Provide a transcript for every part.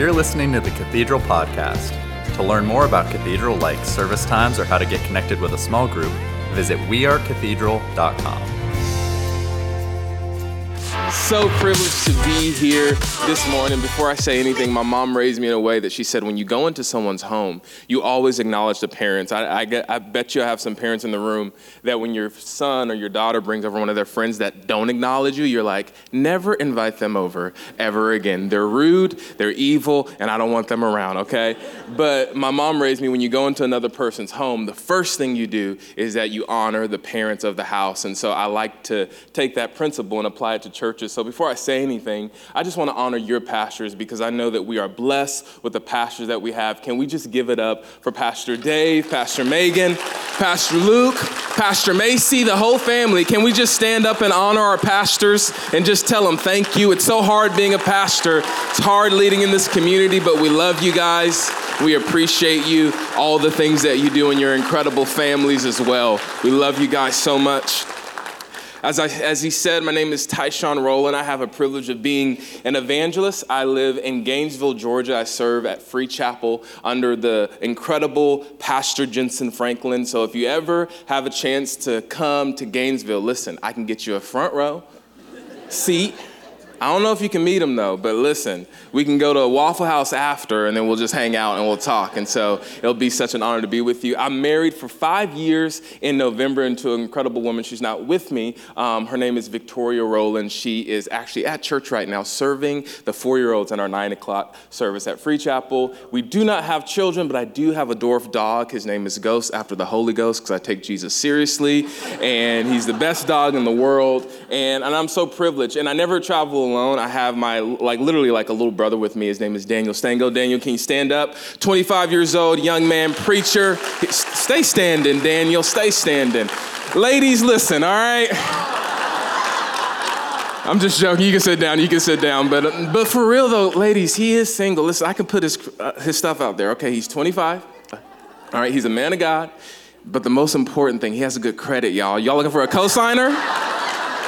You're listening to the Cathedral Podcast. To learn more about Cathedral like service times or how to get connected with a small group, visit wearecathedral.com so privileged to be here this morning. Before I say anything, my mom raised me in a way that she said, when you go into someone's home, you always acknowledge the parents. I, I, get, I bet you I have some parents in the room that when your son or your daughter brings over one of their friends that don't acknowledge you, you're like, never invite them over ever again. They're rude, they're evil, and I don't want them around, okay? But my mom raised me when you go into another person's home, the first thing you do is that you honor the parents of the house. And so I like to take that principle and apply it to church churches. So before I say anything, I just want to honor your pastors because I know that we are blessed with the pastors that we have. Can we just give it up for Pastor Dave, Pastor Megan, Pastor Luke, Pastor Macy, the whole family? Can we just stand up and honor our pastors and just tell them thank you? It's so hard being a pastor. It's hard leading in this community, but we love you guys. We appreciate you, all the things that you do and your incredible families as well. We love you guys so much. As, I, as he said, my name is Tyshone Roland. I have a privilege of being an evangelist. I live in Gainesville, Georgia. I serve at Free Chapel under the incredible Pastor Jentezen Franklin. So if you ever have a chance to come to Gainesville, listen, I can get you a front row seat I don't know if you can meet him though, but listen, we can go to a Waffle House after and then we'll just hang out and we'll talk. And so it'll be such an honor to be with you. I'm married for five years in November and to an incredible woman. She's not with me. Um, her name is Victoria Roland. She is actually at church right now serving the four year olds in our nine o'clock service at Free Chapel. We do not have children, but I do have a dwarf dog. His name is Ghost after the Holy Ghost because I take Jesus seriously. And he's the best dog in the world. And, and I'm so privileged. And I never travel alone. I have my, like, literally like a little brother with me. His name is Daniel Stango. Daniel, can you stand up? 25 years old, young man, preacher. Stay standing, Daniel. Stay standing. Ladies, listen, all right? I'm just joking. You can sit down. You can sit down. But, but for real, though, ladies, he is single. Listen, I can put his, uh, his stuff out there. Okay, he's 25. All right, he's a man of God. But the most important thing, he has a good credit, y'all. Y'all looking for a cosigner?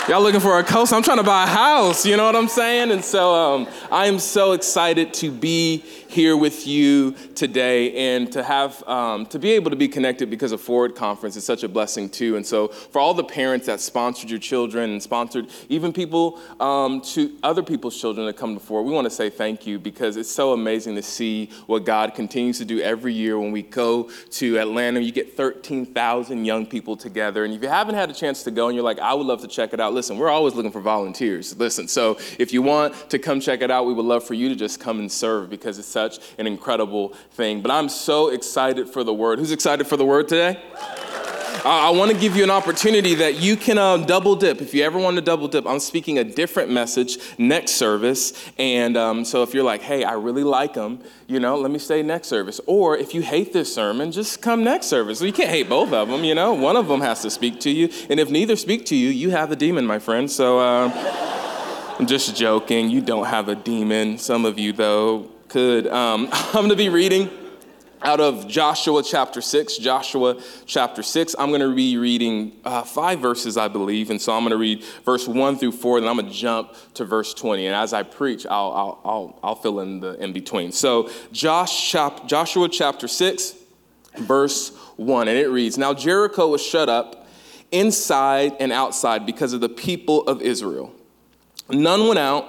Y'all looking for a coast? I'm trying to buy a house, you know what I'm saying? And so um, I am so excited to be here with you today and to have um, to be able to be connected because of Forward Conference is such a blessing too. And so for all the parents that sponsored your children and sponsored even people um, to other people's children that come before, we want to say thank you because it's so amazing to see what God continues to do every year when we go to Atlanta. You get 13,000 young people together, and if you haven't had a chance to go and you're like, I would love to check it out. Listen, we're always looking for volunteers. Listen, so if you want to come check it out, we would love for you to just come and serve because it's such an incredible thing. But I'm so excited for the word. Who's excited for the word today? I want to give you an opportunity that you can uh, double dip. If you ever want to double dip, I'm speaking a different message next service. And um, so if you're like, hey, I really like them, you know, let me stay next service. Or if you hate this sermon, just come next service. So you can't hate both of them, you know. One of them has to speak to you. And if neither speak to you, you have a demon, my friend. So uh, I'm just joking. You don't have a demon. Some of you, though, Um, I'm going to be reading out of Joshua chapter 6. Joshua chapter 6. I'm going to be reading uh, five verses, I believe. And so I'm going to read verse 1 through 4, then I'm going to jump to verse 20. And as I preach, I'll, I'll, I'll, I'll fill in the in between. So Josh, chap, Joshua chapter 6, verse 1. And it reads Now Jericho was shut up inside and outside because of the people of Israel. None went out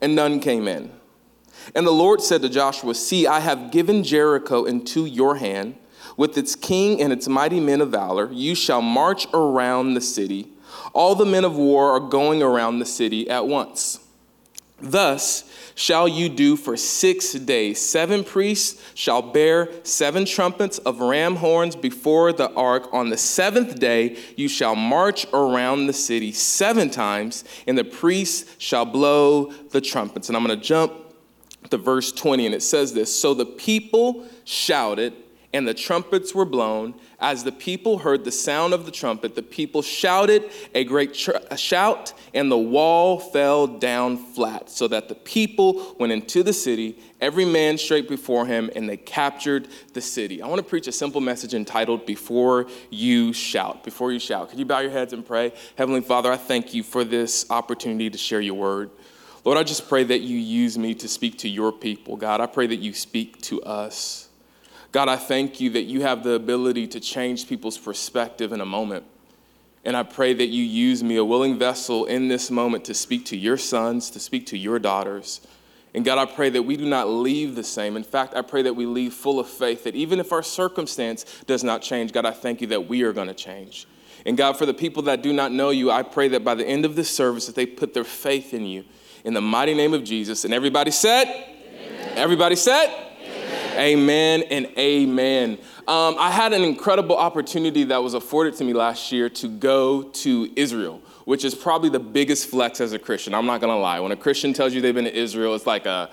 and none came in. And the Lord said to Joshua, See, I have given Jericho into your hand, with its king and its mighty men of valor. You shall march around the city. All the men of war are going around the city at once. Thus shall you do for six days. Seven priests shall bear seven trumpets of ram horns before the ark. On the seventh day you shall march around the city seven times, and the priests shall blow the trumpets. And I'm going to jump to verse 20, and it says this So the people shouted, and the trumpets were blown. As the people heard the sound of the trumpet, the people shouted a great tr- a shout, and the wall fell down flat, so that the people went into the city, every man straight before him, and they captured the city. I want to preach a simple message entitled Before You Shout. Before you shout. Could you bow your heads and pray? Heavenly Father, I thank you for this opportunity to share your word. Lord, I just pray that you use me to speak to your people, God. I pray that you speak to us. God, I thank you that you have the ability to change people's perspective in a moment. And I pray that you use me, a willing vessel, in this moment to speak to your sons, to speak to your daughters. And God, I pray that we do not leave the same. In fact, I pray that we leave full of faith, that even if our circumstance does not change, God, I thank you that we are going to change. And God, for the people that do not know you, I pray that by the end of this service, that they put their faith in you. In the mighty name of Jesus. And everybody said? Amen. Everybody said? Amen, amen and amen. Um, I had an incredible opportunity that was afforded to me last year to go to Israel, which is probably the biggest flex as a Christian. I'm not gonna lie. When a Christian tells you they've been to Israel, it's like a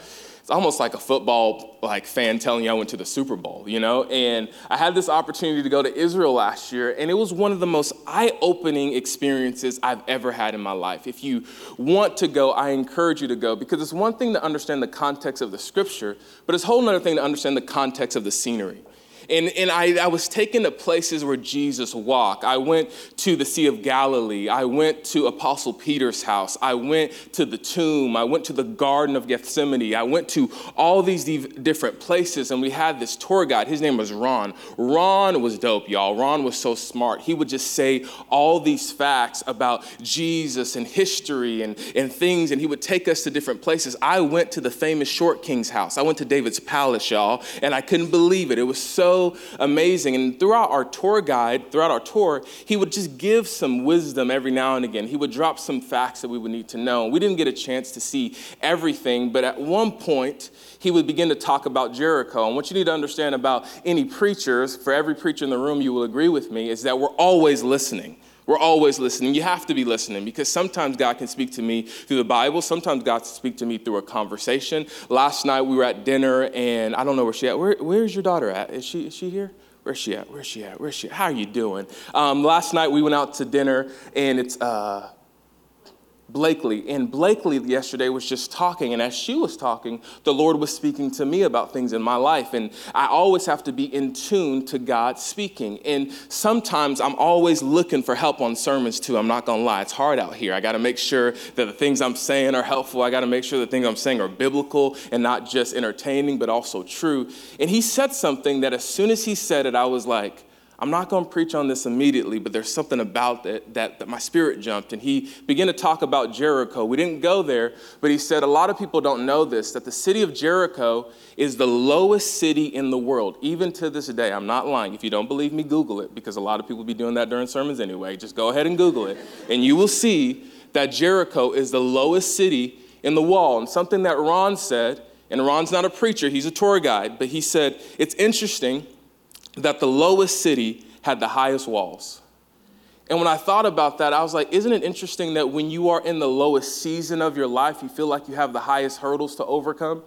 it's almost like a football like fan telling you I went to the Super Bowl, you know? And I had this opportunity to go to Israel last year, and it was one of the most eye-opening experiences I've ever had in my life. If you want to go, I encourage you to go because it's one thing to understand the context of the scripture, but it's a whole other thing to understand the context of the scenery. And, and I, I was taken to places where Jesus walked. I went to the Sea of Galilee. I went to Apostle Peter's house. I went to the tomb. I went to the Garden of Gethsemane. I went to all these different places, and we had this tour guide. His name was Ron. Ron was dope, y'all. Ron was so smart. He would just say all these facts about Jesus and history and, and things, and he would take us to different places. I went to the famous Short King's house. I went to David's palace, y'all, and I couldn't believe it. It was so amazing. And throughout our tour guide, throughout our tour, he would just give some wisdom every now and again. He would drop some facts that we would need to know. We didn't get a chance to see everything, but at one point, he would begin to talk about Jericho. And what you need to understand about any preachers, for every preacher in the room, you will agree with me, is that we're always listening. We're always listening. You have to be listening because sometimes God can speak to me through the Bible. Sometimes God can speak to me through a conversation. Last night we were at dinner and I don't know where she at. Where, where's your daughter at? Is she, is she here? Where's she at? Where's she at? Where's she at? How are you doing? Um, last night we went out to dinner and it's, uh, Blakely. And Blakely yesterday was just talking, and as she was talking, the Lord was speaking to me about things in my life. And I always have to be in tune to God speaking. And sometimes I'm always looking for help on sermons too. I'm not gonna lie, it's hard out here. I gotta make sure that the things I'm saying are helpful. I gotta make sure the things I'm saying are biblical and not just entertaining, but also true. And he said something that as soon as he said it, I was like, I'm not going to preach on this immediately, but there's something about it that, that my spirit jumped. And he began to talk about Jericho. We didn't go there, but he said a lot of people don't know this that the city of Jericho is the lowest city in the world, even to this day. I'm not lying. If you don't believe me, Google it, because a lot of people be doing that during sermons anyway. Just go ahead and Google it, and you will see that Jericho is the lowest city in the wall. And something that Ron said, and Ron's not a preacher, he's a tour guide, but he said, it's interesting that the lowest city had the highest walls. And when I thought about that, I was like, isn't it interesting that when you are in the lowest season of your life, you feel like you have the highest hurdles to overcome?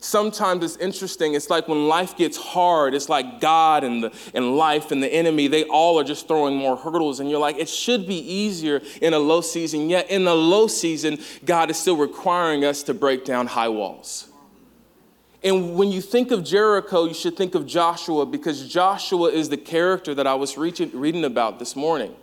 Sometimes it's interesting. It's like when life gets hard, it's like God and, the, and life and the enemy, they all are just throwing more hurdles. And you're like, it should be easier in a low season. Yet in the low season, God is still requiring us to break down high walls. And when you think of Jericho, you should think of Joshua because Joshua is the character that I was reading about this morning.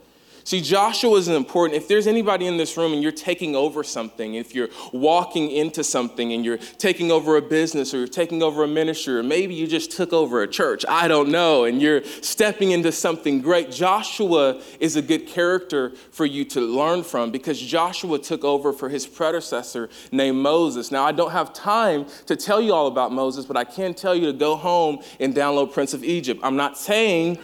See, Joshua is important. If there's anybody in this room and you're taking over something, if you're walking into something and you're taking over a business or you're taking over a ministry, or maybe you just took over a church, I don't know, and you're stepping into something great, Joshua is a good character for you to learn from because Joshua took over for his predecessor named Moses. Now, I don't have time to tell you all about Moses, but I can tell you to go home and download Prince of Egypt. I'm not saying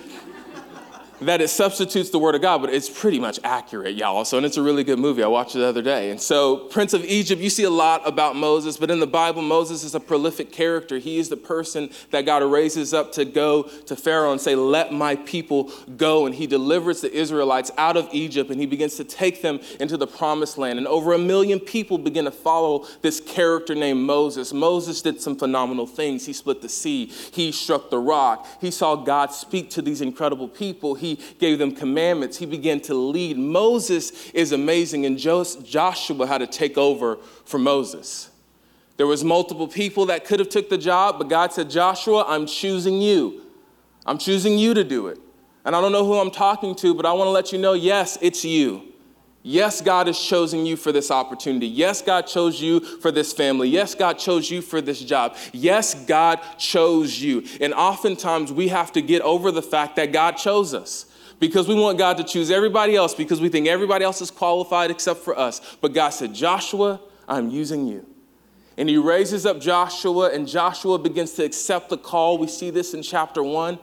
that it substitutes the word of God, but it's pretty much accurate, y'all. So, and it's a really good movie. I watched it the other day. And so, Prince of Egypt, you see a lot about Moses, but in the Bible, Moses is a prolific character. He is the person that God raises up to go to Pharaoh and say, Let my people go. And he delivers the Israelites out of Egypt and he begins to take them into the promised land. And over a million people begin to follow this character named Moses. Moses did some phenomenal things. He split the sea, he struck the rock, he saw God speak to these incredible people. He gave them commandments. He began to lead. Moses is amazing, and Joshua had to take over for Moses. There was multiple people that could have took the job, but God said, Joshua, I'm choosing you. I'm choosing you to do it. And I don't know who I'm talking to, but I want to let you know, yes, it's you. Yes, God has chosen you for this opportunity. Yes, God chose you for this family. Yes, God chose you for this job. Yes, God chose you. And oftentimes we have to get over the fact that God chose us because we want God to choose everybody else because we think everybody else is qualified except for us. But God said, Joshua, I'm using you. And he raises up Joshua, and Joshua begins to accept the call. We see this in chapter one.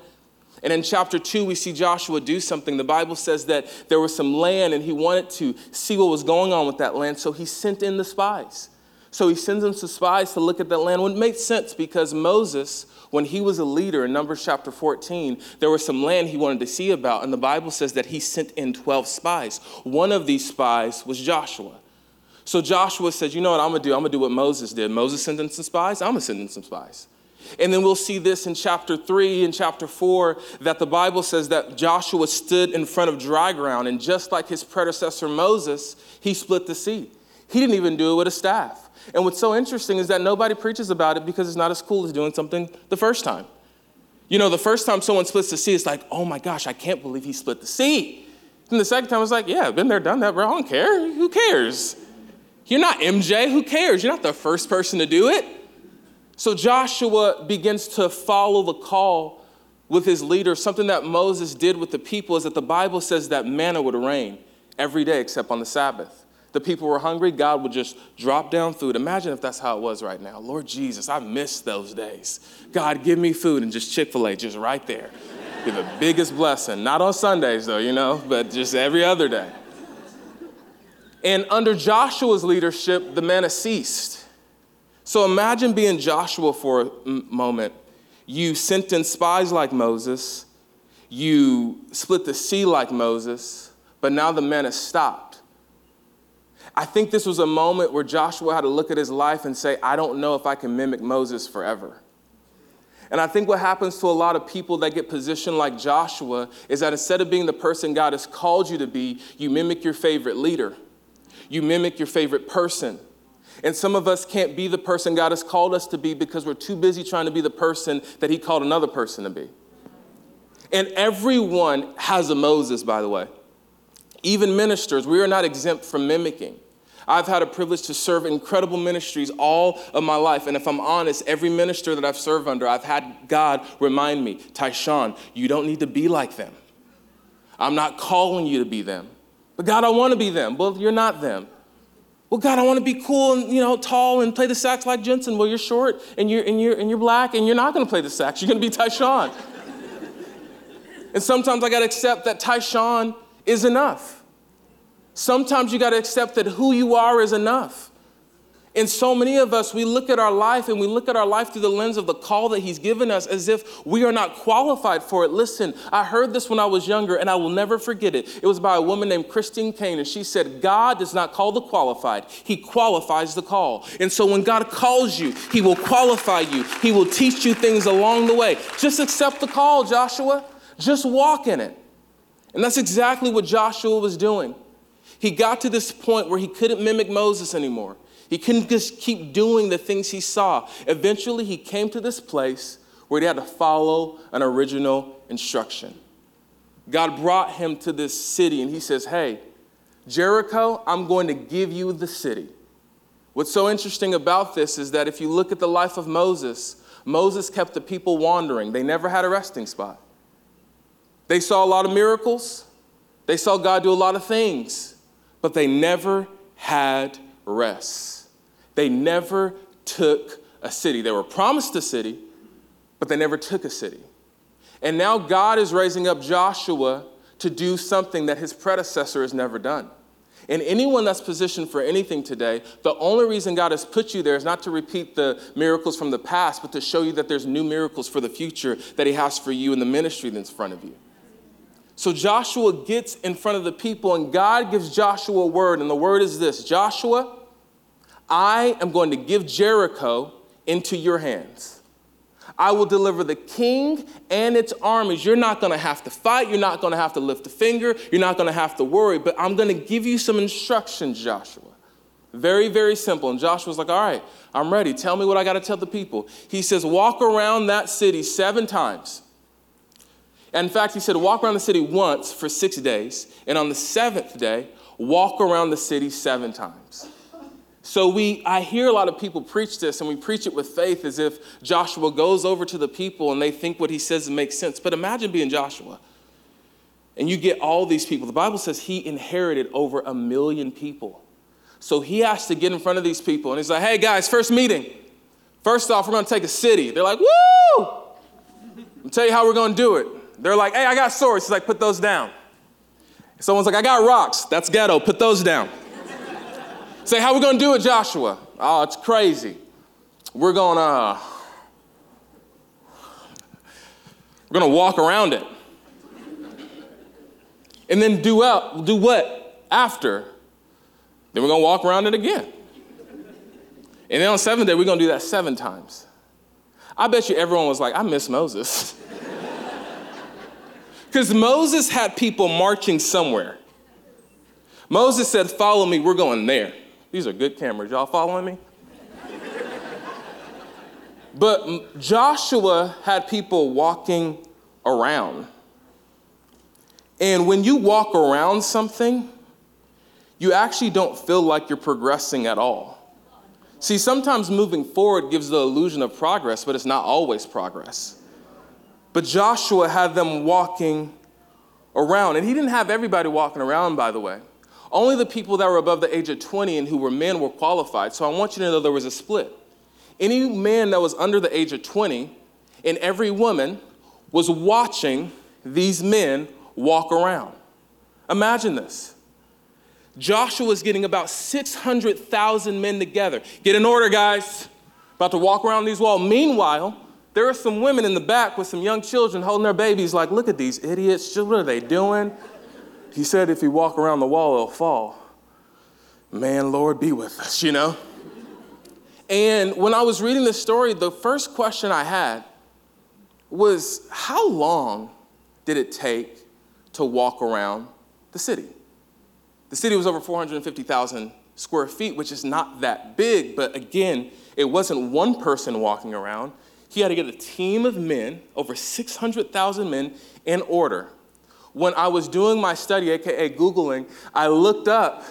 And in chapter two, we see Joshua do something. The Bible says that there was some land and he wanted to see what was going on with that land, so he sent in the spies. So he sends in some spies to look at that land. Well, it makes sense because Moses, when he was a leader in Numbers chapter 14, there was some land he wanted to see about, and the Bible says that he sent in 12 spies. One of these spies was Joshua. So Joshua said, You know what I'm gonna do? I'm gonna do what Moses did. Moses sent in some spies, I'm gonna send in some spies. And then we'll see this in chapter 3 and chapter 4 that the Bible says that Joshua stood in front of dry ground, and just like his predecessor Moses, he split the sea. He didn't even do it with a staff. And what's so interesting is that nobody preaches about it because it's not as cool as doing something the first time. You know, the first time someone splits the sea, it's like, oh my gosh, I can't believe he split the sea. And the second time, it's like, yeah, been there, done that, bro. I don't care. Who cares? You're not MJ. Who cares? You're not the first person to do it. So Joshua begins to follow the call with his leader. Something that Moses did with the people is that the Bible says that manna would rain every day except on the Sabbath. The people were hungry, God would just drop down food. Imagine if that's how it was right now. Lord Jesus, I miss those days. God, give me food and just Chick fil A, just right there. Be the biggest blessing. Not on Sundays, though, you know, but just every other day. And under Joshua's leadership, the manna ceased. So imagine being Joshua for a moment. You sent in spies like Moses, you split the sea like Moses, but now the manna stopped. I think this was a moment where Joshua had to look at his life and say, I don't know if I can mimic Moses forever. And I think what happens to a lot of people that get positioned like Joshua is that instead of being the person God has called you to be, you mimic your favorite leader, you mimic your favorite person. And some of us can't be the person God has called us to be because we're too busy trying to be the person that He called another person to be. And everyone has a Moses, by the way. Even ministers, we are not exempt from mimicking. I've had a privilege to serve incredible ministries all of my life. And if I'm honest, every minister that I've served under, I've had God remind me, Tyshone, you don't need to be like them. I'm not calling you to be them. But God, I want to be them. Well, you're not them. Well, God, I want to be cool and you know tall and play the sax like Jentezen. Well, you're short and you're and you're and you're black and you're not going to play the sax. You're going to be Tyshone. and sometimes I got to accept that Tyshone is enough. Sometimes you got to accept that who you are is enough. And so many of us, we look at our life and we look at our life through the lens of the call that He's given us as if we are not qualified for it. Listen, I heard this when I was younger and I will never forget it. It was by a woman named Christine Caine, and she said, God does not call the qualified, He qualifies the call. And so when God calls you, He will qualify you, He will teach you things along the way. Just accept the call, Joshua. Just walk in it. And that's exactly what Joshua was doing. He got to this point where he couldn't mimic Moses anymore. He couldn't just keep doing the things he saw. Eventually, he came to this place where he had to follow an original instruction. God brought him to this city and he says, Hey, Jericho, I'm going to give you the city. What's so interesting about this is that if you look at the life of Moses, Moses kept the people wandering. They never had a resting spot. They saw a lot of miracles, they saw God do a lot of things, but they never had rest. They never took a city. They were promised a city, but they never took a city. And now God is raising up Joshua to do something that his predecessor has never done. And anyone that's positioned for anything today, the only reason God has put you there is not to repeat the miracles from the past, but to show you that there's new miracles for the future that He has for you in the ministry that's in front of you. So Joshua gets in front of the people, and God gives Joshua a word, and the word is this Joshua, I am going to give Jericho into your hands. I will deliver the king and its armies. You're not going to have to fight. You're not going to have to lift a finger. You're not going to have to worry. But I'm going to give you some instructions, Joshua. Very, very simple. And Joshua's like, All right, I'm ready. Tell me what I got to tell the people. He says, Walk around that city seven times. And in fact, he said, Walk around the city once for six days. And on the seventh day, walk around the city seven times. So we I hear a lot of people preach this and we preach it with faith as if Joshua goes over to the people and they think what he says makes sense. But imagine being Joshua. And you get all these people. The Bible says he inherited over a million people. So he has to get in front of these people and he's like, "Hey guys, first meeting. First off, we're going to take a city." They're like, "Woo!" I'll tell you how we're going to do it. They're like, "Hey, I got swords." He's like, "Put those down." Someone's like, I got rocks. That's ghetto. Put those down. Say, how we gonna do it, Joshua? Oh, it's crazy. We're gonna we're gonna walk around it. And then do up, do what after? Then we're gonna walk around it again. And then on seventh day, we're gonna do that seven times. I bet you everyone was like, I miss Moses. Because Moses had people marching somewhere. Moses said, Follow me, we're going there. These are good cameras. Y'all following me? but Joshua had people walking around. And when you walk around something, you actually don't feel like you're progressing at all. See, sometimes moving forward gives the illusion of progress, but it's not always progress. But Joshua had them walking around. And he didn't have everybody walking around, by the way. Only the people that were above the age of 20 and who were men were qualified. So I want you to know there was a split. Any man that was under the age of 20 and every woman was watching these men walk around. Imagine this. Joshua is getting about 600,000 men together. Get in order, guys. About to walk around these walls. Meanwhile, there are some women in the back with some young children holding their babies, like, look at these idiots. What are they doing? He said, if you walk around the wall, it'll fall. Man, Lord, be with us, you know? And when I was reading this story, the first question I had was how long did it take to walk around the city? The city was over 450,000 square feet, which is not that big, but again, it wasn't one person walking around, he had to get a team of men, over 600,000 men, in order. When I was doing my study, aka Googling, I looked up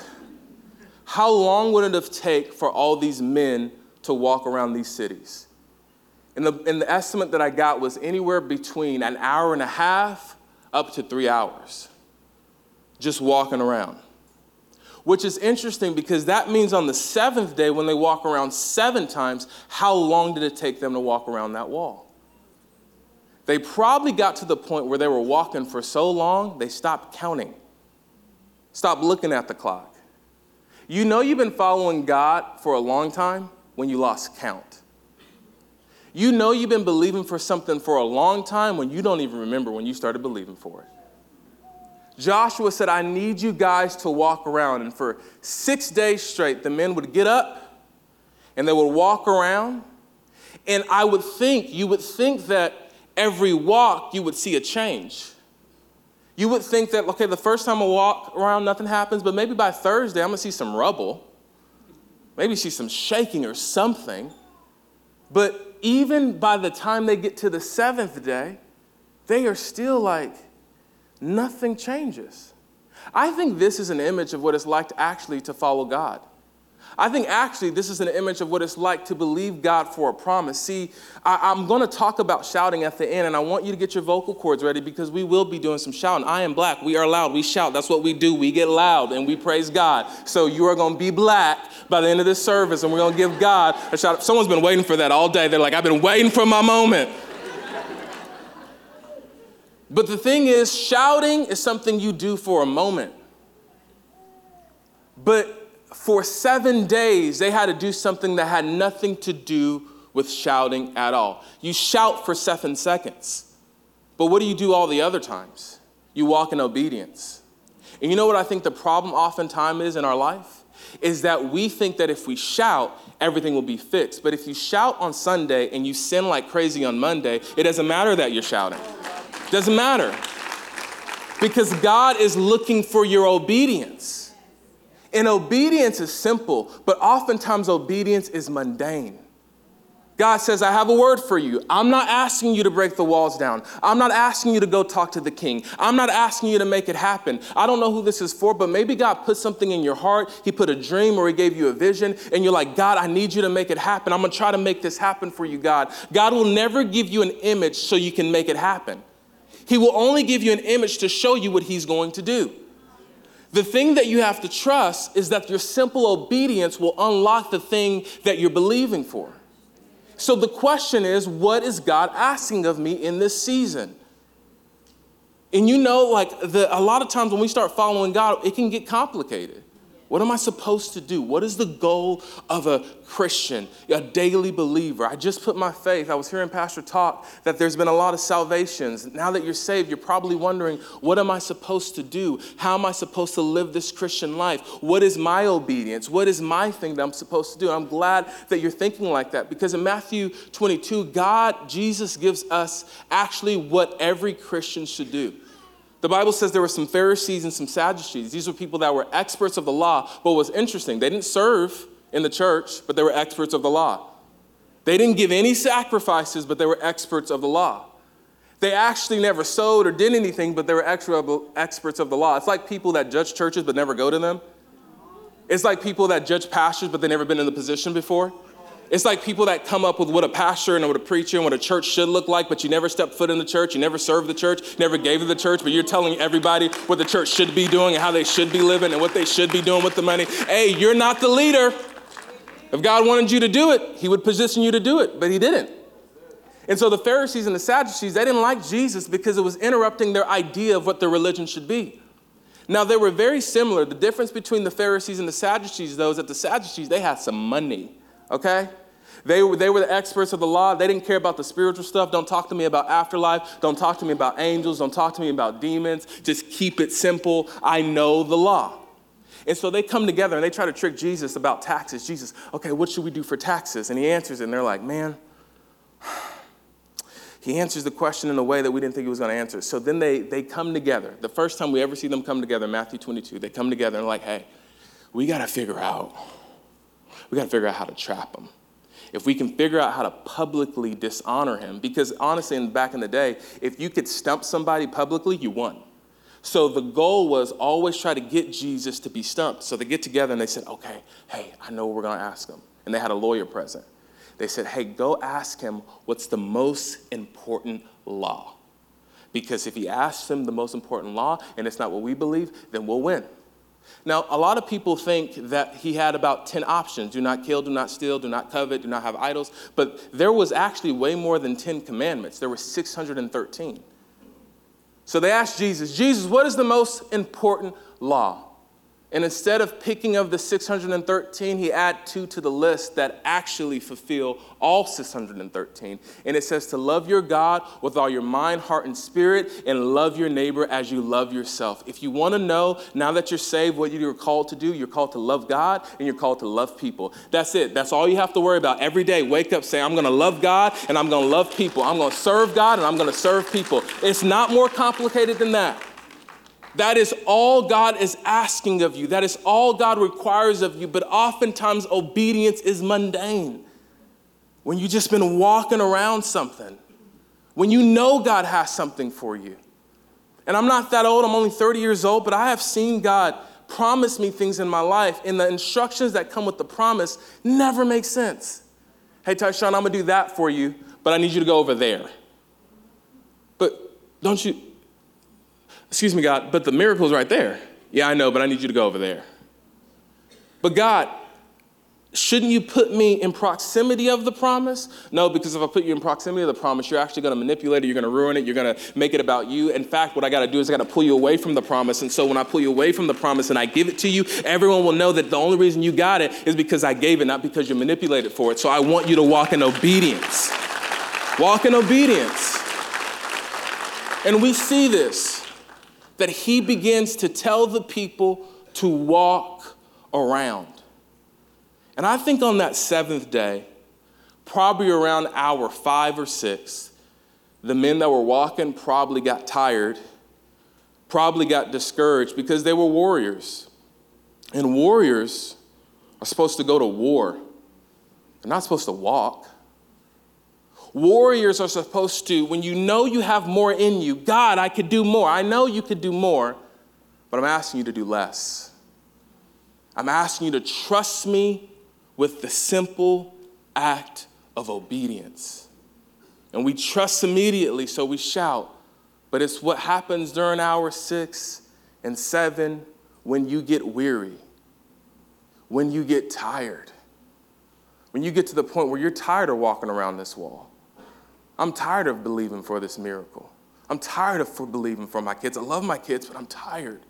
how long would it have taken for all these men to walk around these cities? And the, and the estimate that I got was anywhere between an hour and a half up to three hours just walking around which is interesting because that means on the seventh day, when they walk around seven times, how long did it take them to walk around that wall? They probably got to the point where they were walking for so long, they stopped counting, stopped looking at the clock. You know you've been following God for a long time when you lost count. You know you've been believing for something for a long time when you don't even remember when you started believing for it. Joshua said, I need you guys to walk around. And for six days straight, the men would get up and they would walk around. And I would think, you would think that every walk you would see a change. You would think that, okay, the first time I walk around, nothing happens, but maybe by Thursday, I'm gonna see some rubble. Maybe see some shaking or something. But even by the time they get to the seventh day, they are still like, nothing changes. I think this is an image of what it's like to actually to follow God. I think actually this is an image of what it's like to believe God for a promise. See, I, am going to talk about shouting at the end, and I want you to get your vocal cords ready because we will be doing some shouting. I am black. We are loud. We shout. That's what we do. We get loud and we praise God. So you are going to be black by the end of this service, and we're going to give God a shout. Someone's been waiting for that all day. They're like, I've been waiting for my moment. But the thing is, shouting is something you do for a moment. But for seven days, they had to do something that had nothing to do with shouting at all. You shout for seven seconds. But what do you do all the other times? You walk in obedience. And you know what I think the problem oftentimes is in our life? Is that we think that if we shout, everything will be fixed. But if you shout on Sunday and you sin like crazy on Monday, it doesn't matter that you're shouting. Doesn't matter. Because God is looking for your obedience. And obedience is simple, but oftentimes obedience is mundane. God says, I have a word for you. I'm not asking you to break the walls down. I'm not asking you to go talk to the king. I'm not asking you to make it happen. I don't know who this is for, but maybe God put something in your heart. He put a dream or He gave you a vision, and you're like, God, I need you to make it happen. I'm gonna try to make this happen for you, God. God will never give you an image so you can make it happen. He will only give you an image to show you what He's going to do. The thing that you have to trust is that your simple obedience will unlock the thing that you're believing for. So the question is, what is God asking of me in this season? And you know, like the, a lot of times when we start following God, it can get complicated. What am I supposed to do? What is the goal of a Christian, a daily believer? I just put my faith. I was hearing Pastor talk that there's been a lot of salvations. Now that you're saved, you're probably wondering, what am I supposed to do? How am I supposed to live this Christian life? What is my obedience? What is my thing that I'm supposed to do? I'm glad that you're thinking like that because in Matthew 22, God, Jesus gives us actually what every Christian should do. The Bible says there were some Pharisees and some Sadducees. These were people that were experts of the law. But what was interesting, they didn't serve in the church, but they were experts of the law. They didn't give any sacrifices, but they were experts of the law. They actually never sowed or did anything, but they were experts of the law. It's like people that judge churches but never go to them. It's like people that judge pastors but they've never been in the position before. It's like people that come up with what a pastor and what a preacher and what a church should look like, but you never stepped foot in the church, you never served the church, never gave to the church, but you're telling everybody what the church should be doing and how they should be living and what they should be doing with the money. Hey, you're not the leader. If God wanted you to do it, He would position you to do it, but He didn't. And so the Pharisees and the Sadducees, they didn't like Jesus because it was interrupting their idea of what their religion should be. Now, they were very similar. The difference between the Pharisees and the Sadducees, though, is that the Sadducees, they had some money okay? They were, they were the experts of the law. They didn't care about the spiritual stuff. Don't talk to me about afterlife. Don't talk to me about angels. Don't talk to me about demons. Just keep it simple. I know the law. And so they come together and they try to trick Jesus about taxes. Jesus, okay, what should we do for taxes? And he answers it, and they're like, man, he answers the question in a way that we didn't think he was going to answer. So then they, they come together. The first time we ever see them come together, Matthew 22, they come together and like, hey, we got to figure out we got to figure out how to trap him. If we can figure out how to publicly dishonor him, because honestly, in, back in the day, if you could stump somebody publicly, you won. So the goal was always try to get Jesus to be stumped. So they get together and they said, okay, hey, I know we're going to ask him. And they had a lawyer present. They said, hey, go ask him what's the most important law. Because if he asks him the most important law and it's not what we believe, then we'll win. Now, a lot of people think that he had about 10 options do not kill, do not steal, do not covet, do not have idols. But there was actually way more than 10 commandments, there were 613. So they asked Jesus, Jesus, what is the most important law? And instead of picking of the 613, he add two to the list that actually fulfill all 613. And it says to love your God with all your mind, heart, and spirit, and love your neighbor as you love yourself. If you want to know now that you're saved what you're called to do, you're called to love God and you're called to love people. That's it. That's all you have to worry about every day. Wake up, say, I'm going to love God and I'm going to love people. I'm going to serve God and I'm going to serve people. It's not more complicated than that. That is all God is asking of you. That is all God requires of you. But oftentimes, obedience is mundane. When you've just been walking around something, when you know God has something for you. And I'm not that old, I'm only 30 years old, but I have seen God promise me things in my life, and the instructions that come with the promise never make sense. Hey, Tyshone, I'm gonna do that for you, but I need you to go over there. But don't you, Excuse me, God, but the miracle's right there. Yeah, I know, but I need you to go over there. But God, shouldn't you put me in proximity of the promise? No, because if I put you in proximity of the promise, you're actually going to manipulate it, you're going to ruin it, you're going to make it about you. In fact, what I got to do is I got to pull you away from the promise. And so when I pull you away from the promise and I give it to you, everyone will know that the only reason you got it is because I gave it, not because you manipulated for it. So I want you to walk in obedience. Walk in obedience. And we see this that he begins to tell the people to walk around. And I think on that seventh day, probably around hour five or six, the men that were walking probably got tired, probably got discouraged because they were warriors. And warriors are supposed to go to war, they're not supposed to walk. Warriors are supposed to, when you know you have more in you, God, I could do more. I know you could do more, but I'm asking you to do less. I'm asking you to trust me with the simple act of obedience. And we trust immediately, so we shout. But it's what happens during hour six and seven when you get weary, when you get tired, when you get to the point where you're tired of walking around this wall. I'm tired of believing for this miracle. I'm tired of for believing for my kids. I love my kids, but I'm tired.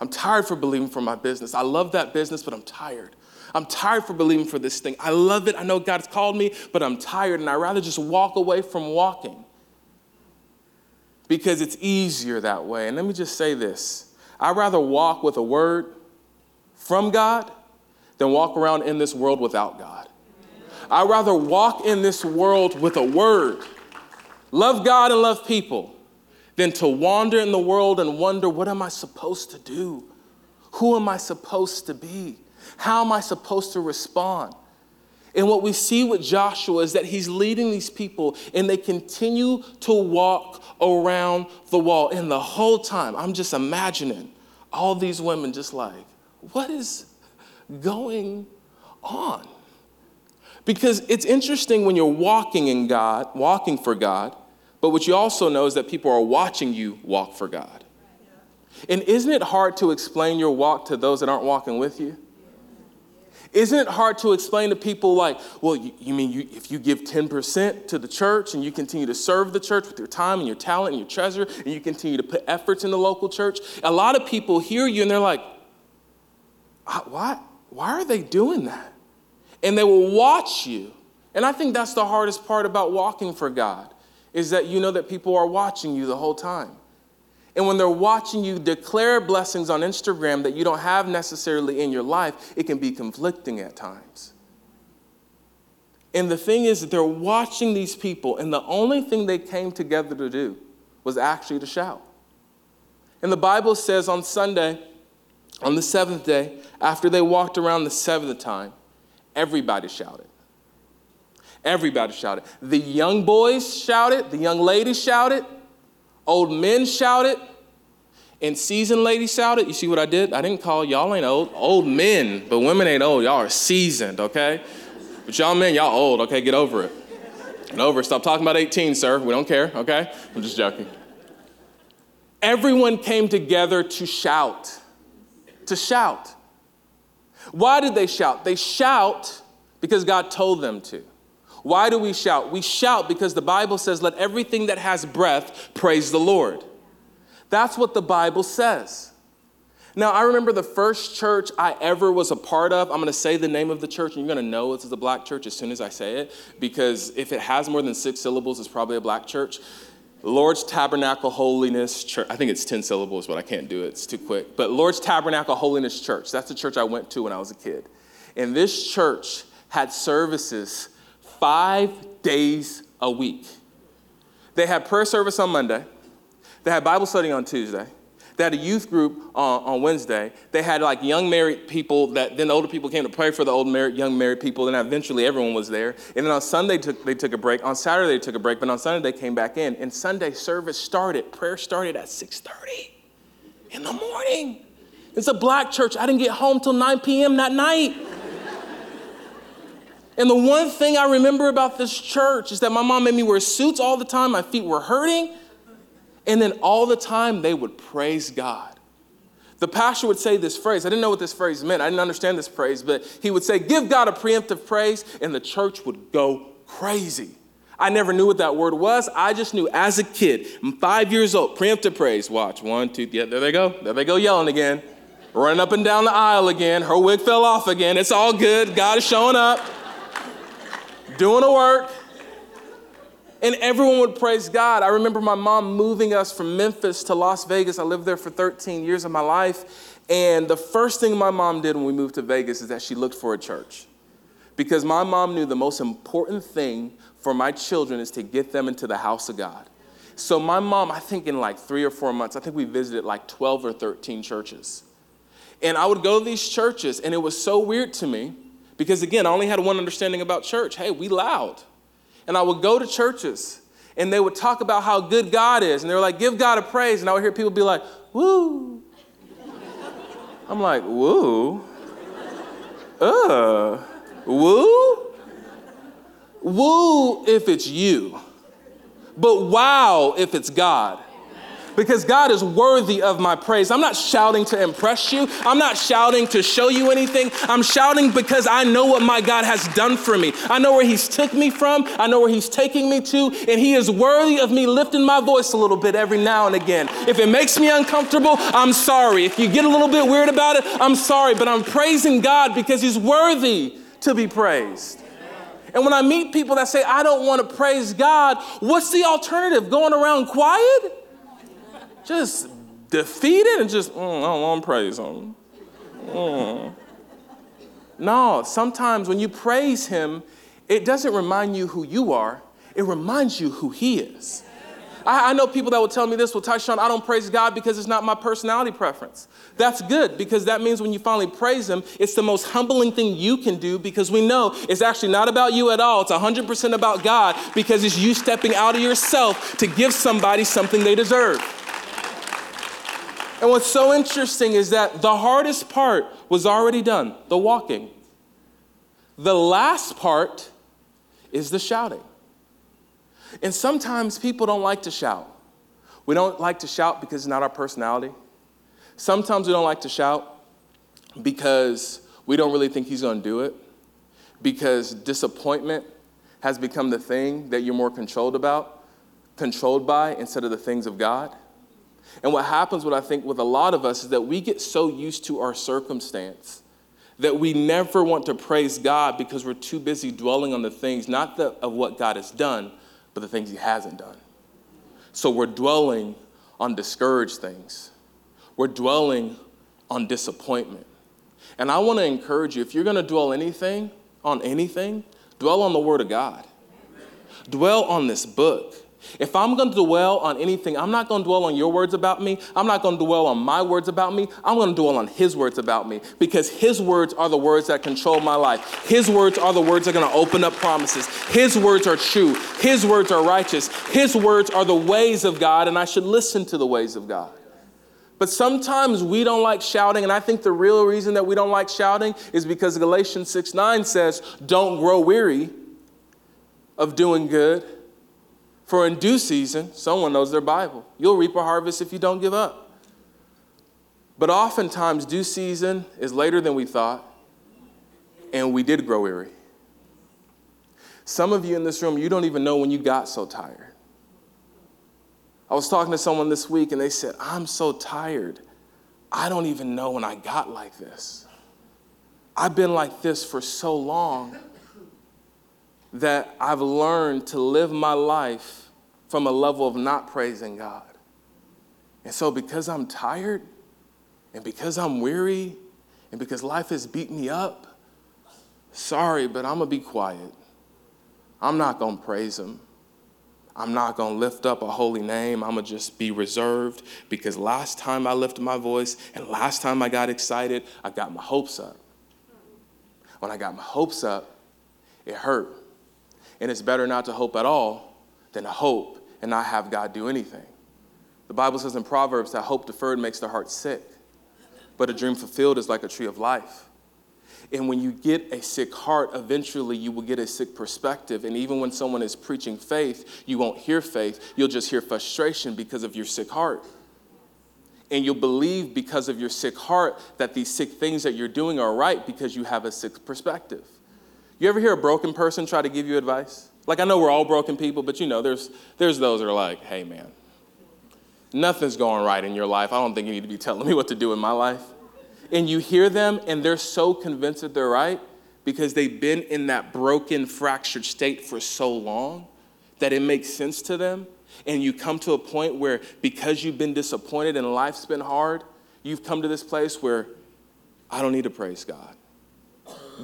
I'm tired for believing for my business. I love that business, but I'm tired. I'm tired for believing for this thing. I love it. I know God's called me, but I'm tired and I'd rather just walk away from walking because it's easier that way. And let me just say this I'd rather walk with a word from God than walk around in this world without God. I'd rather walk in this world with a word, love God and love people, than to wander in the world and wonder, what am I supposed to do? Who am I supposed to be? How am I supposed to respond? And what we see with Joshua is that he's leading these people and they continue to walk around the wall. And the whole time, I'm just imagining all these women just like, what is going on? Because it's interesting when you're walking in God, walking for God, but what you also know is that people are watching you walk for God. And isn't it hard to explain your walk to those that aren't walking with you? Isn't it hard to explain to people like, well, you, you mean you, if you give 10% to the church and you continue to serve the church with your time and your talent and your treasure and you continue to put efforts in the local church? A lot of people hear you and they're like, why, why are they doing that? And they will watch you. And I think that's the hardest part about walking for God is that you know that people are watching you the whole time. And when they're watching you declare blessings on Instagram that you don't have necessarily in your life, it can be conflicting at times. And the thing is that they're watching these people, and the only thing they came together to do was actually to shout. And the Bible says on Sunday, on the seventh day, after they walked around the seventh time, everybody shouted. Everybody shouted. The young boys shouted, the young ladies shouted, Old men shouted, and seasoned ladies shouted. You see what I did? I didn't call y'all ain't old. Old men, but women ain't old. Y'all are seasoned, okay? But y'all men, y'all old, okay? Get over it. Get over it. Stop talking about 18, sir. We don't care, okay? I'm just joking. Everyone came together to shout. To shout. Why did they shout? They shout because God told them to. Why do we shout? We shout because the Bible says, let everything that has breath praise the Lord. That's what the Bible says. Now, I remember the first church I ever was a part of. I'm going to say the name of the church, and you're going to know this is a black church as soon as I say it, because if it has more than six syllables, it's probably a black church. Lord's Tabernacle Holiness Church. I think it's 10 syllables, but I can't do it. It's too quick. But Lord's Tabernacle Holiness Church. That's the church I went to when I was a kid. And this church had services five days a week. They had prayer service on Monday, they had Bible study on Tuesday. They had a youth group on, on Wednesday. They had like young married people that then the older people came to pray for the old married, young married people. And eventually everyone was there. And then on Sunday took, they took a break. On Saturday they took a break, but on Sunday they came back in. And Sunday service started. Prayer started at 6:30 in the morning. It's a black church. I didn't get home till 9 p.m. that night. And the one thing I remember about this church is that my mom made me wear suits all the time. My feet were hurting. And then all the time they would praise God. The pastor would say this phrase. I didn't know what this phrase meant. I didn't understand this phrase, but he would say, Give God a preemptive praise, and the church would go crazy. I never knew what that word was. I just knew as a kid, I'm five years old, preemptive praise. Watch, one, two, yeah, there they go. There they go yelling again. Running up and down the aisle again. Her wig fell off again. It's all good. God is showing up doing the work, and everyone would praise God. I remember my mom moving us from Memphis to Las Vegas. I lived there for 13 years of my life. And the first thing my mom did when we moved to Vegas is that she looked for a church. Because my mom knew the most important thing for my children is to get them into the house of God. So my mom, I think in like three or four months, I think we visited like 12 or 13 churches. And I would go to these churches, and it was so weird to me because again, I only had one understanding about church. Hey, we loud. And I would go to churches and they would talk about how good God is. And they were like, give God a praise. And I would hear people be like, woo. I'm like, woo? Uh, woo? Woo if it's you, but wow if it's God because God is worthy of my praise. I'm not shouting to impress you, I'm not shouting to show you anything. I'm shouting because I know what my God has done for me. I know where He's took me from, I know where He's taking me to, and He is worthy of me lifting my voice a little bit every now and again. If it makes me uncomfortable, I'm sorry. If you get a little bit weird about it, I'm sorry, but I'm praising God because He's worthy to be praised. And when I meet people that say, I don't want to praise God, what's the alternative? Going around quiet? Just defeated and just, mm, I don't want to praise him. Mm. No, sometimes when you praise him, it doesn't remind you who you are, it reminds you who he is. I, I know people that will tell me this, well, Tyshone, I don't praise God because it's not my personality preference. That's good because that means when you finally praise Him, it's the most humbling thing you can do because we know it's actually not about you at all. It's 100% about God because it's you stepping out of yourself to give somebody something they deserve. And what's so interesting is that the hardest part was already done the walking. The last part is the shouting. And sometimes people don't like to shout. We don't like to shout because it's not our personality. Sometimes we don't like to shout because we don't really think he's going to do it, because disappointment has become the thing that you're more controlled about, controlled by instead of the things of God. And what happens, what I think with a lot of us, is that we get so used to our circumstance that we never want to praise God because we're too busy dwelling on the things, not the, of what God has done, but the things He hasn't done. So we're dwelling on discouraged things, we're dwelling on disappointment. And I want to encourage you if you're going to dwell anything on anything, dwell on the Word of God. Dwell on this book. If I'm going to dwell on anything, I'm not going to dwell on your words about me. I'm not going to dwell on my words about me. I'm going to dwell on His words about me because His words are the words that control my life. His words are the words that are going to open up promises. His words are true. His words are righteous. His words are the ways of God, and I should listen to the ways of God. But sometimes we don't like shouting, and I think the real reason that we don't like shouting is because Galatians 6 9 says, Don't grow weary of doing good for in due season, someone knows their Bible. You'll reap a harvest if you don't give up. But oftentimes, due season is later than we thought, and we did grow weary. Some of you in this room, you don't even know when you got so tired. I was talking to someone this week, and they said, I'm so tired. I don't even know when I got like this. I've been like this for so long that I've learned to live my life from a level of not praising God. And so, because I'm tired, and because I'm weary, and because life has beat me up, sorry, but I'm gonna be quiet. I'm not gonna praise Him. I'm not gonna lift up a holy name. I'm gonna just be reserved because last time I lifted my voice and last time I got excited, I got my hopes up. When I got my hopes up, it hurt. And it's better not to hope at all than to hope and not have God do anything. The Bible says in Proverbs that hope deferred makes the heart sick, but a dream fulfilled is like a tree of life. And when you get a sick heart, eventually you will get a sick perspective. And even when someone is preaching faith, you won't hear faith. You'll just hear frustration because of your sick heart. And you'll believe because of your sick heart that these sick things that you're doing are right because you have a sick perspective. You ever hear a broken person try to give you advice? Like, I know we're all broken people, but you know, there's, there's those that are like, hey, man, nothing's going right in your life. I don't think you need to be telling me what to do in my life. And you hear them, and they're so convinced that they're right because they've been in that broken, fractured state for so long that it makes sense to them. And you come to a point where, because you've been disappointed and life's been hard, you've come to this place where I don't need to praise God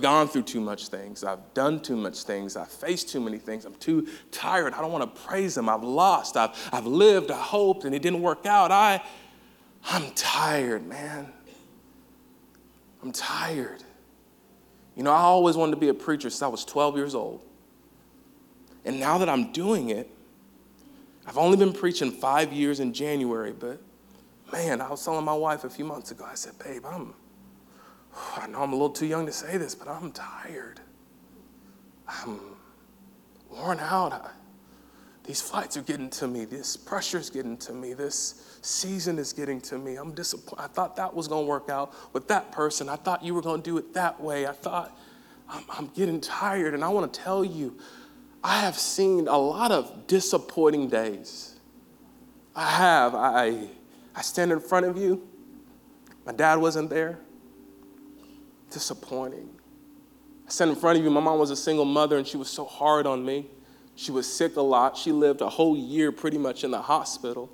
gone through too much things. I've done too much things. I've faced too many things. I'm too tired. I don't want to praise him. I've lost. I've, I've lived. I hoped and it didn't work out. I, I'm tired, man. I'm tired. You know, I always wanted to be a preacher since I was 12 years old. And now that I'm doing it, I've only been preaching five years in January, but man, I was telling my wife a few months ago, I said, babe, I'm, I know I'm a little too young to say this, but I'm tired. I'm worn out. I, these flights are getting to me. This pressure is getting to me. This season is getting to me. I'm disappointed. I thought that was going to work out with that person. I thought you were going to do it that way. I thought I'm, I'm getting tired. And I want to tell you, I have seen a lot of disappointing days. I have. I, I stand in front of you. My dad wasn't there. Disappointing. I stand in front of you. My mom was a single mother and she was so hard on me. She was sick a lot. She lived a whole year pretty much in the hospital.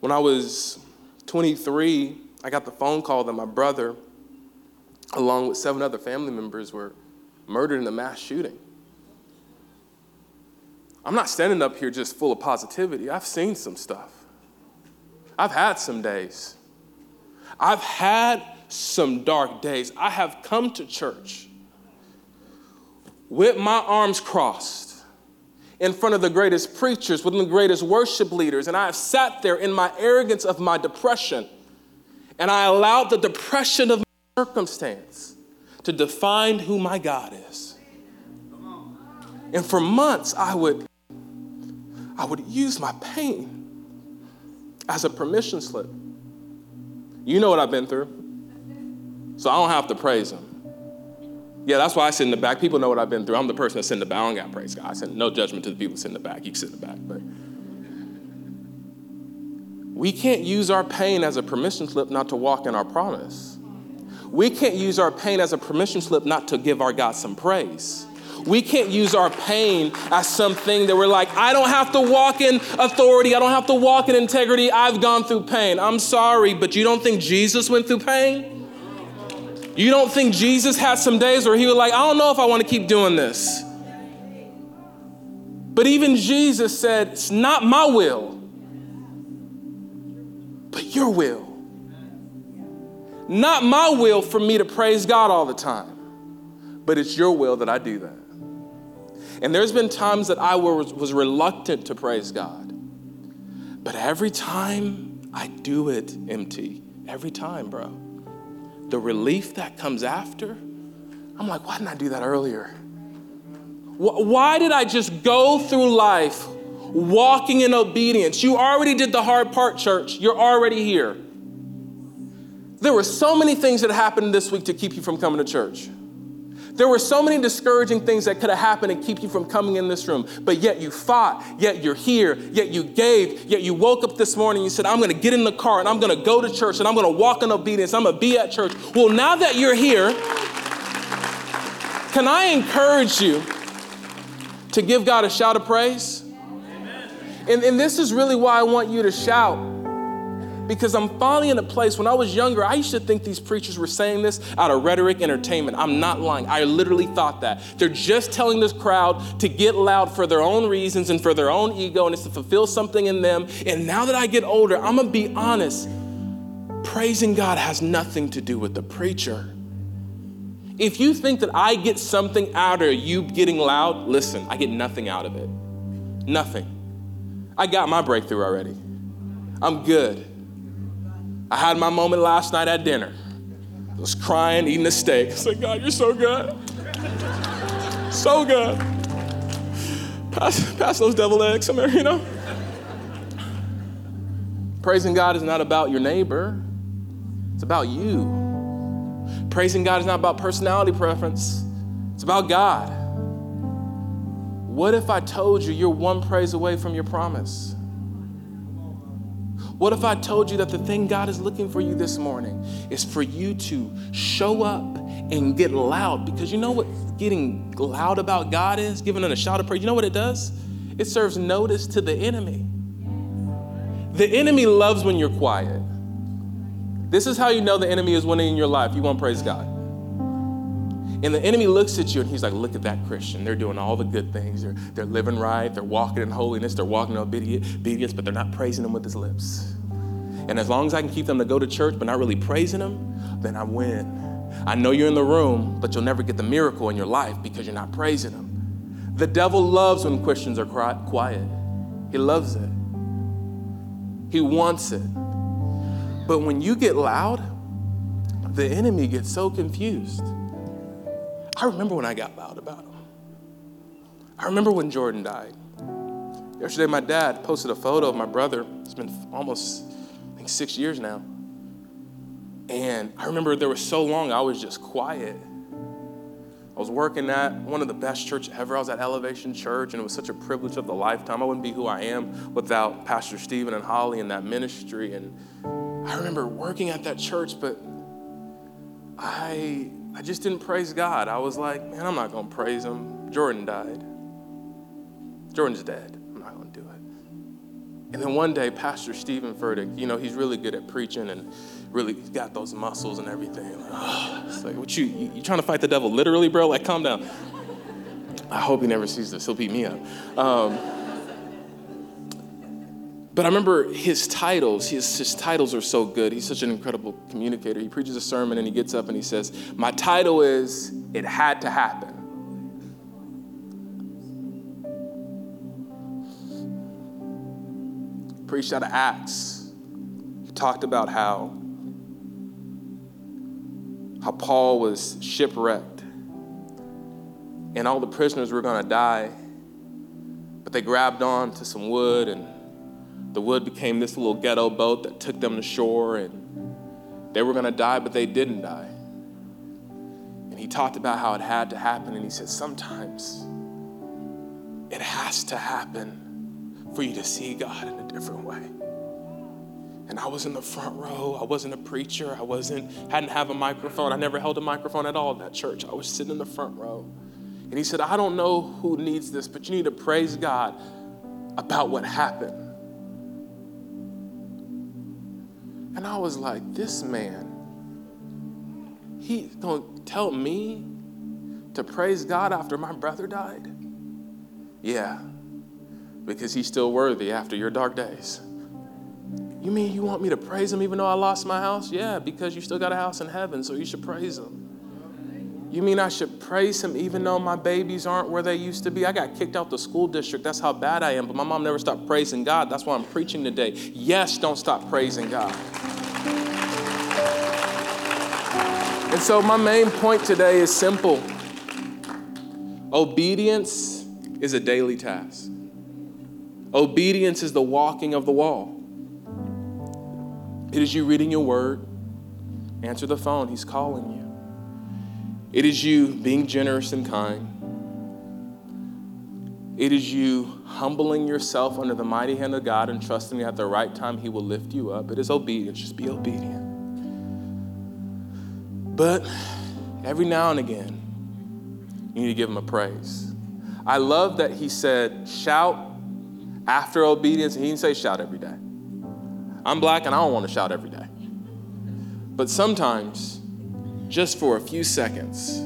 When I was 23, I got the phone call that my brother, along with seven other family members, were murdered in a mass shooting. I'm not standing up here just full of positivity. I've seen some stuff. I've had some days. I've had some dark days. I have come to church with my arms crossed in front of the greatest preachers, with the greatest worship leaders, and I have sat there in my arrogance of my depression, and I allowed the depression of my circumstance to define who my God is. And for months, I would, I would use my pain as a permission slip. You know what I've been through, so I don't have to praise Him. Yeah, that's why I sit in the back. People know what I've been through. I'm the person that sit in the back. I don't got praise God. I said no judgment to the people that sit in the back. You can sit in the back, but we can't use our pain as a permission slip not to walk in our promise. We can't use our pain as a permission slip not to give our God some praise. We can't use our pain as something that we're like, I don't have to walk in authority. I don't have to walk in integrity. I've gone through pain. I'm sorry, but you don't think Jesus went through pain? You don't think Jesus had some days where he was like, I don't know if I want to keep doing this. But even Jesus said, It's not my will, but your will. Not my will for me to praise God all the time, but it's your will that I do that. And there's been times that I was, was reluctant to praise God. But every time I do it, MT, every time, bro, the relief that comes after, I'm like, why didn't I do that earlier? Why did I just go through life walking in obedience? You already did the hard part, church. You're already here. There were so many things that happened this week to keep you from coming to church. There were so many discouraging things that could have happened and keep you from coming in this room, but yet you fought, yet you're here, yet you gave, yet you woke up this morning and you said, I'm gonna get in the car and I'm gonna go to church and I'm gonna walk in obedience, I'm gonna be at church. Well, now that you're here, can I encourage you to give God a shout of praise? And, and this is really why I want you to shout because I'm finally in a place when I was younger, I used to think these preachers were saying this out of rhetoric entertainment. I'm not lying. I literally thought that. They're just telling this crowd to get loud for their own reasons and for their own ego, and it's to fulfill something in them. And now that I get older, I'm gonna be honest praising God has nothing to do with the preacher. If you think that I get something out of you getting loud, listen, I get nothing out of it. Nothing. I got my breakthrough already. I'm good. I had my moment last night at dinner. I was crying, eating a steak. I said, God, you're so good. so good. Pass, pass those devil eggs somewhere, you know? Praising God is not about your neighbor, it's about you. Praising God is not about personality preference, it's about God. What if I told you you're one praise away from your promise? What if I told you that the thing God is looking for you this morning is for you to show up and get loud? Because you know what getting loud about God is? Giving them a shout of praise. You know what it does? It serves notice to the enemy. The enemy loves when you're quiet. This is how you know the enemy is winning in your life. You won't praise God. And the enemy looks at you and he's like, look at that Christian. They're doing all the good things. They're, they're living right. They're walking in holiness. They're walking in obedience, but they're not praising him with his lips. And as long as I can keep them to go to church but not really praising him, then I win. I know you're in the room, but you'll never get the miracle in your life because you're not praising him. The devil loves when Christians are quiet, he loves it, he wants it. But when you get loud, the enemy gets so confused. I remember when I got loud about him. I remember when Jordan died. Yesterday, my dad posted a photo of my brother. It's been almost, I think, six years now. And I remember there was so long I was just quiet. I was working at one of the best church ever. I was at Elevation Church, and it was such a privilege of the lifetime. I wouldn't be who I am without Pastor Stephen and Holly and that ministry. And I remember working at that church, but I I just didn't praise God. I was like, man, I'm not gonna praise him. Jordan died. Jordan's dead. I'm not gonna do it. And then one day, Pastor Stephen Furtick, you know, he's really good at preaching and really got those muscles and everything. Like, oh, it's like, what you, you, you trying to fight the devil literally, bro? Like, calm down. I hope he never sees this. He'll beat me up. Um, but I remember his titles, his, his titles are so good. He's such an incredible communicator. He preaches a sermon and he gets up and he says, My title is It Had to Happen. Preached out of Acts. He talked about how how Paul was shipwrecked and all the prisoners were going to die, but they grabbed on to some wood and the wood became this little ghetto boat that took them to shore and they were going to die, but they didn't die. And he talked about how it had to happen and he said, sometimes it has to happen for you to see God in a different way and I was in the front row. I wasn't a preacher. I wasn't hadn't have a microphone. I never held a microphone at all at that church. I was sitting in the front row. And he said, "I don't know who needs this, but you need to praise God about what happened." And I was like, "This man he's going to tell me to praise God after my brother died?" Yeah. Because he's still worthy after your dark days. You mean you want me to praise him even though I lost my house? Yeah, because you still got a house in heaven, so you should praise him. You mean I should praise him even though my babies aren't where they used to be? I got kicked out the school district. That's how bad I am. But my mom never stopped praising God. That's why I'm preaching today. Yes, don't stop praising God. And so my main point today is simple. Obedience is a daily task. Obedience is the walking of the wall. It is you reading your word. Answer the phone, he's calling you. It is you being generous and kind. It is you humbling yourself under the mighty hand of God and trusting that at the right time he will lift you up. It is obedience. Just be obedient. But every now and again, you need to give him a praise. I love that he said, shout after obedience. He didn't say shout every day. I'm black and I don't want to shout every day. But sometimes, just for a few seconds,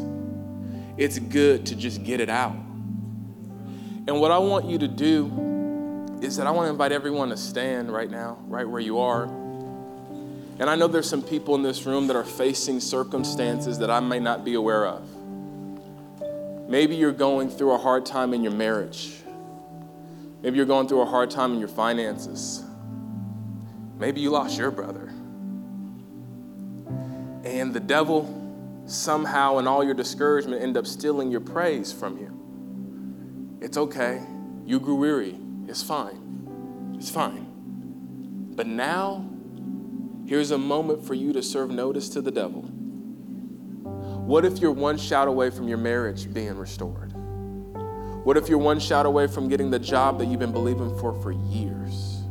it's good to just get it out. And what I want you to do is that I want to invite everyone to stand right now, right where you are. And I know there's some people in this room that are facing circumstances that I may not be aware of. Maybe you're going through a hard time in your marriage. Maybe you're going through a hard time in your finances. Maybe you lost your brother. And the devil somehow in all your discouragement end up stealing your praise from you. It's okay. You grew weary. It's fine. It's fine. But now, here's a moment for you to serve notice to the devil. What if you're one shout away from your marriage being restored? What if you're one shout away from getting the job that you've been believing for for years?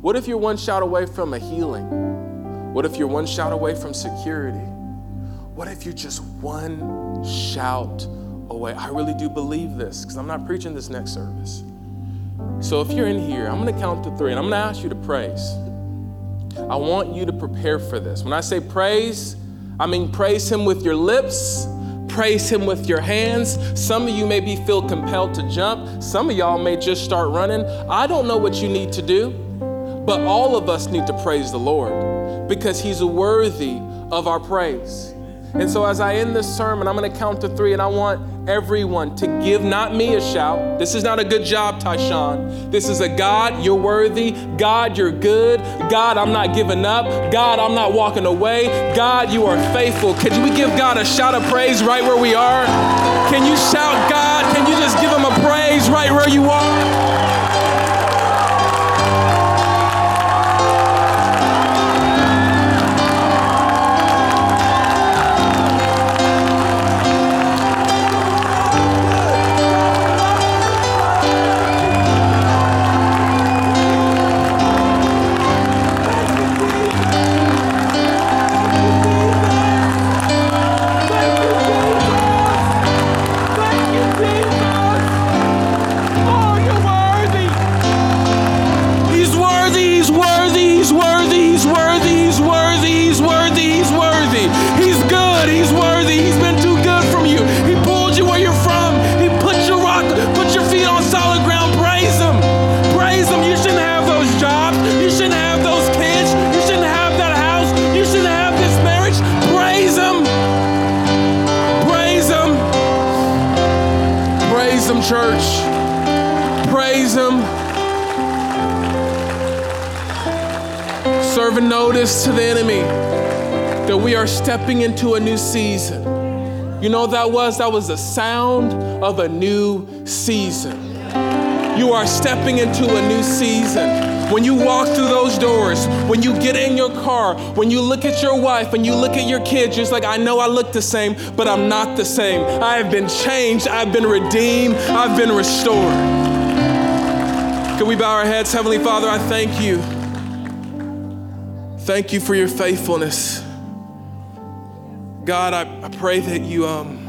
What if you're one shout away from a healing? What if you're one shout away from security? What if you're just one shout away? I really do believe this because I'm not preaching this next service. So if you're in here, I'm going to count to three and I'm going to ask you to praise. I want you to prepare for this. When I say praise, I mean praise Him with your lips, praise Him with your hands. Some of you maybe feel compelled to jump, some of y'all may just start running. I don't know what you need to do. But all of us need to praise the Lord because He's worthy of our praise. And so, as I end this sermon, I'm going to count to three, and I want everyone to give not me a shout. This is not a good job, Tyshone. This is a God, you're worthy. God, you're good. God, I'm not giving up. God, I'm not walking away. God, you are faithful. Could we give God a shout of praise right where we are? Can you shout, God? Can you just give him a praise right where you are? Notice to the enemy that we are stepping into a new season. You know that was? That was the sound of a new season. You are stepping into a new season. When you walk through those doors, when you get in your car, when you look at your wife, when you look at your kids, just like I know I look the same, but I'm not the same. I have been changed, I've been redeemed, I've been restored. Can we bow our heads? Heavenly Father, I thank you Thank you for your faithfulness. God, I, I pray that you um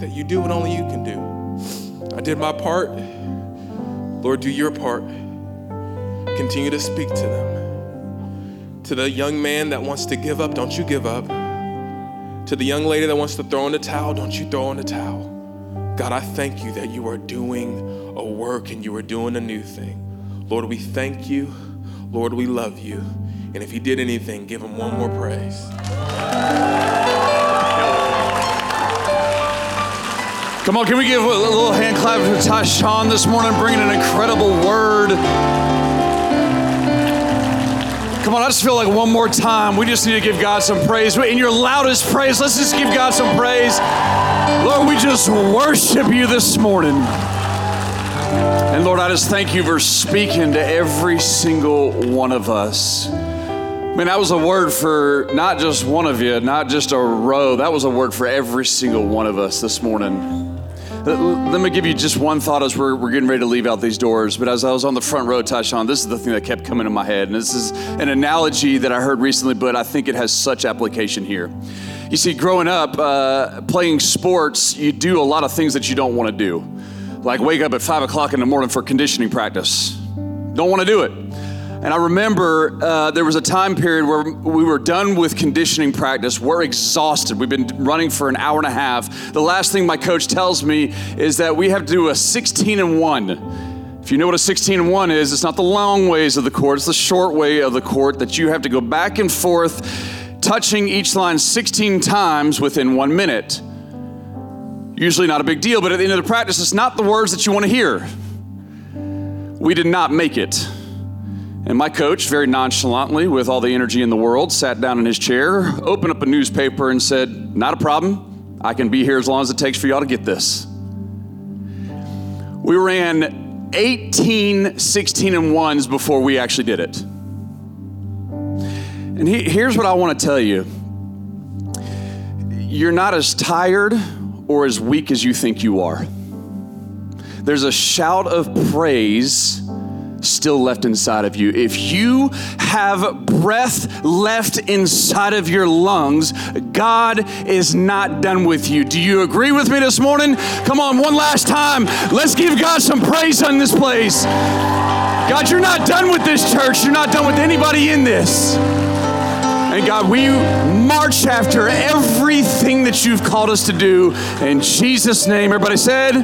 that you do what only you can do. I did my part. Lord, do your part. Continue to speak to them. To the young man that wants to give up, don't you give up. To the young lady that wants to throw in the towel, don't you throw in the towel. God, I thank you that you are doing a work and you are doing a new thing. Lord, we thank you. Lord, we love you. And if he did anything, give him one more praise. Come on, can we give a little hand clap to Tyshone this morning, bringing an incredible word. Come on, I just feel like one more time, we just need to give God some praise. In your loudest praise, let's just give God some praise. Lord, we just worship you this morning. And Lord, I just thank you for speaking to every single one of us. Man, that was a word for not just one of you, not just a row. That was a word for every single one of us this morning. Let me give you just one thought as we're, we're getting ready to leave out these doors. But as I was on the front row, Tyshone, this is the thing that kept coming in my head. And this is an analogy that I heard recently, but I think it has such application here. You see, growing up, uh, playing sports, you do a lot of things that you don't want to do like wake up at five o'clock in the morning for conditioning practice. Don't want to do it. And I remember uh, there was a time period where we were done with conditioning practice. We're exhausted. We've been running for an hour and a half. The last thing my coach tells me is that we have to do a 16 and 1. If you know what a 16 and 1 is, it's not the long ways of the court, it's the short way of the court that you have to go back and forth, touching each line 16 times within one minute. Usually not a big deal, but at the end of the practice, it's not the words that you want to hear. We did not make it. And my coach, very nonchalantly, with all the energy in the world, sat down in his chair, opened up a newspaper, and said, Not a problem. I can be here as long as it takes for y'all to get this. We ran 18 16 and ones before we actually did it. And he, here's what I want to tell you you're not as tired or as weak as you think you are. There's a shout of praise still left inside of you. If you have breath left inside of your lungs, God is not done with you. Do you agree with me this morning? Come on, one last time. Let's give God some praise on this place. God, you're not done with this church. You're not done with anybody in this. And God, we march after everything that you've called us to do. In Jesus' name, everybody said,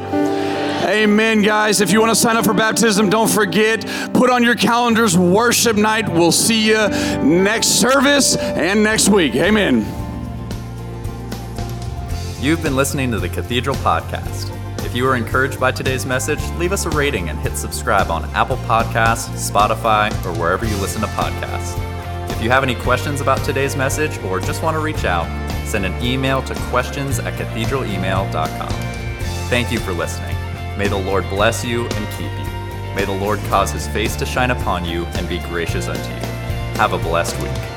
Amen, guys. If you want to sign up for baptism, don't forget, put on your calendars worship night. We'll see you next service and next week. Amen. You've been listening to the Cathedral Podcast. If you were encouraged by today's message, leave us a rating and hit subscribe on Apple Podcasts, Spotify, or wherever you listen to podcasts. If you have any questions about today's message or just want to reach out, send an email to questions at cathedralemail.com. Thank you for listening. May the Lord bless you and keep you. May the Lord cause his face to shine upon you and be gracious unto you. Have a blessed week.